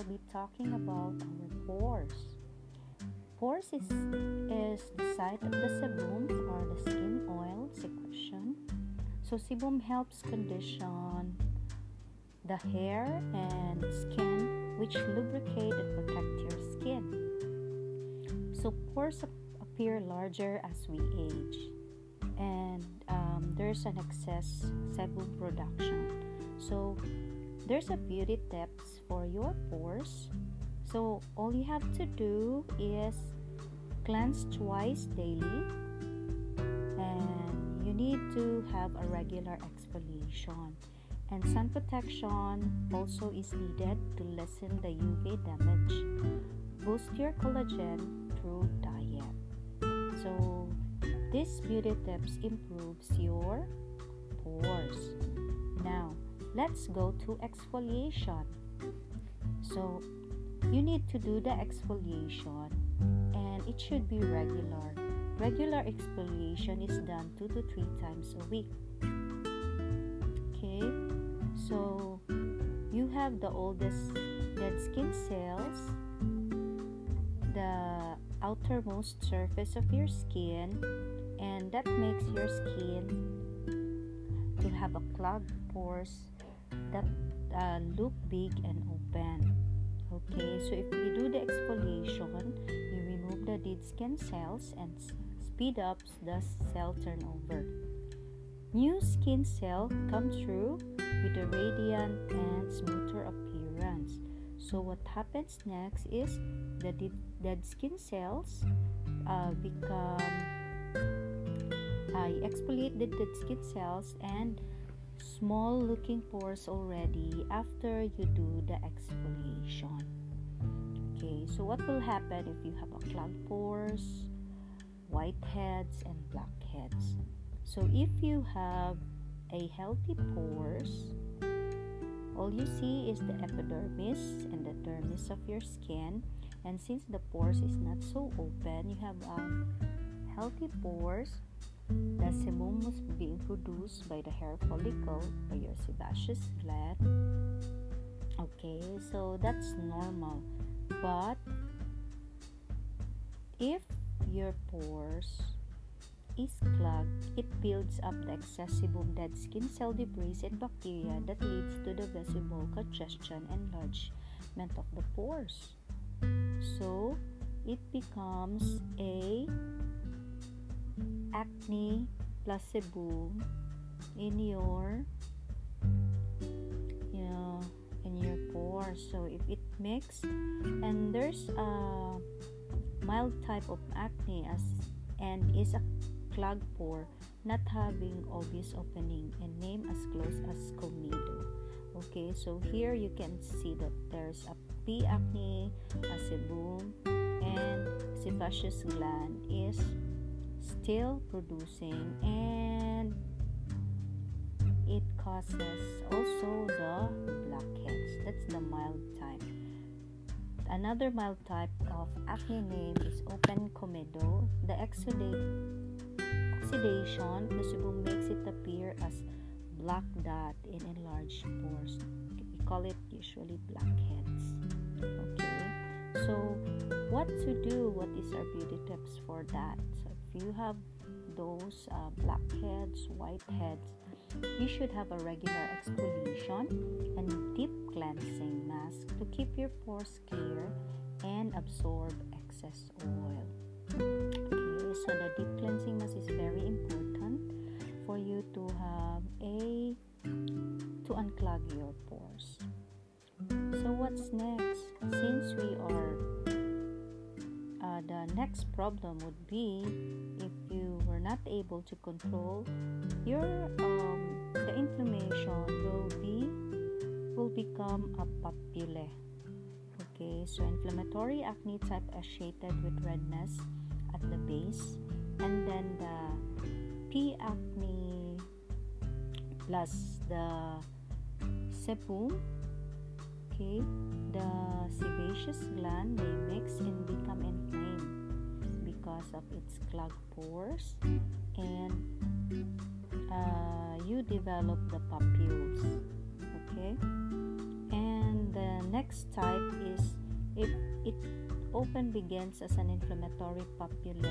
I'll be talking about our pores. Pores is, is the site of the sebum or the skin oil secretion. So sebum helps condition the hair and skin which lubricate and protect your skin. So pores appear larger as we age and um, there's an excess sebum production. So there's a beauty tips for your pores. So all you have to do is cleanse twice daily and you need to have a regular exfoliation. And sun protection also is needed to lessen the UV damage. Boost your collagen through diet. So this beauty tips improves your pores. Now, let's go to exfoliation. So, you need to do the exfoliation and it should be regular. Regular exfoliation is done 2 to 3 times a week. Okay? So, you have the oldest dead skin cells, the outermost surface of your skin, and that makes your skin have a clogged pores that uh, look big and open. Okay so if you do the exfoliation you remove the dead skin cells and speed up the cell turnover. New skin cell come through with a radiant and smoother appearance. So what happens next is the dead skin cells uh, become I exfoliate the skin cells and small looking pores already after you do the exfoliation. Okay, so what will happen if you have a clogged pores, whiteheads, and blackheads? So if you have a healthy pores, all you see is the epidermis and the dermis of your skin. And since the pores is not so open, you have um, healthy pores the sebum was being produced by the hair follicle or your sebaceous gland. Okay, so that's normal. But if your pores is clogged, it builds up the excess sebum dead skin cell debris and bacteria that leads to the visible congestion and enlargement of the pores. So it becomes a acne placebo in your you know in your pores. So if it mix and there's a mild type of acne as and is a clogged pore not having obvious opening and name as close as comedo okay so here you can see that there's a p acne a sebum and sebaceous gland is still producing and it causes also the blackheads that's the mild type. Another mild type of acne name is open comedo. The exudate oxidation makes it appear as black dot in enlarged pores. We call it usually blackheads okay. So what to do? What is our beauty tips for that if you have those uh, blackheads, whiteheads, you should have a regular exfoliation and deep cleansing mask to keep your pores clear and absorb excess oil. Okay, so the deep cleansing mask is very important for you to have a to unclog your pores. So what's next? Since we are the next problem would be if you were not able to control your um, the inflammation will be will become a papule okay so inflammatory acne type associated with redness at the base and then the p acne plus the sebum okay the sebaceous gland may mix and become inflamed because of its clogged pores and uh, you develop the papules okay and the next type is if it often begins as an inflammatory papule.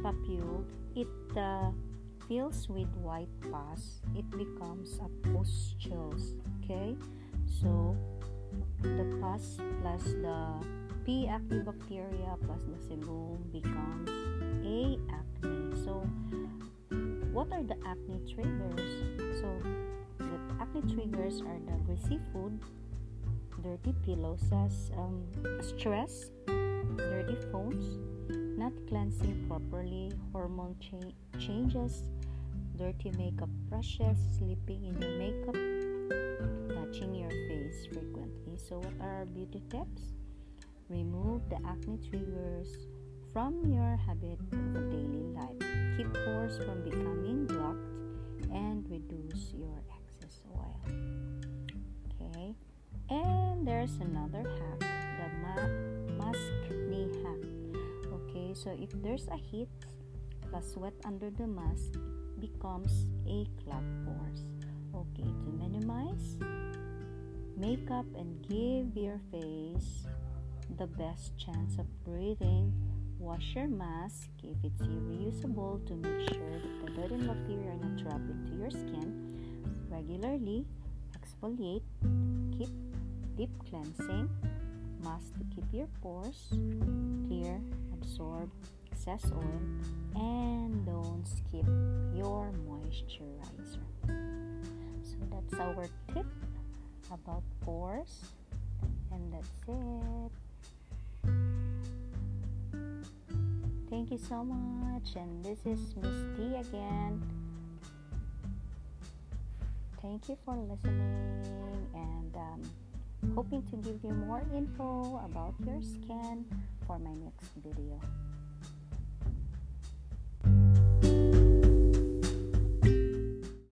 Papule, it uh, fills with white pus. It becomes a pustules. Okay, so the pus plus the P. acne bacteria plus the sebum becomes A. acne. So, what are the acne triggers? So, the acne triggers are the greasy food, dirty pillows, um, stress, dirty phones, not cleansing properly, hormone cha- changes, dirty makeup brushes, sleeping in your makeup, touching your face frequently. So, what are our beauty tips? Remove the acne triggers from your habit of daily life. Keep pores from becoming blocked and reduce your excess oil. Okay, and there's another hack the ma- maskne hack. Okay, so if there's a heat plus sweat under the mask, becomes a clogged pores. Okay, to minimize makeup and give your face the best chance of breathing. Wash your mask if it's reusable to make sure that the and bacteria are not trapped into your skin. Regularly exfoliate, keep deep cleansing, mask to keep your pores clear, absorb excess oil, and don't skip your moisturizer. That's our tip about pores, and that's it. Thank you so much, and this is Miss D again. Thank you for listening, and um, hoping to give you more info about your skin for my next video.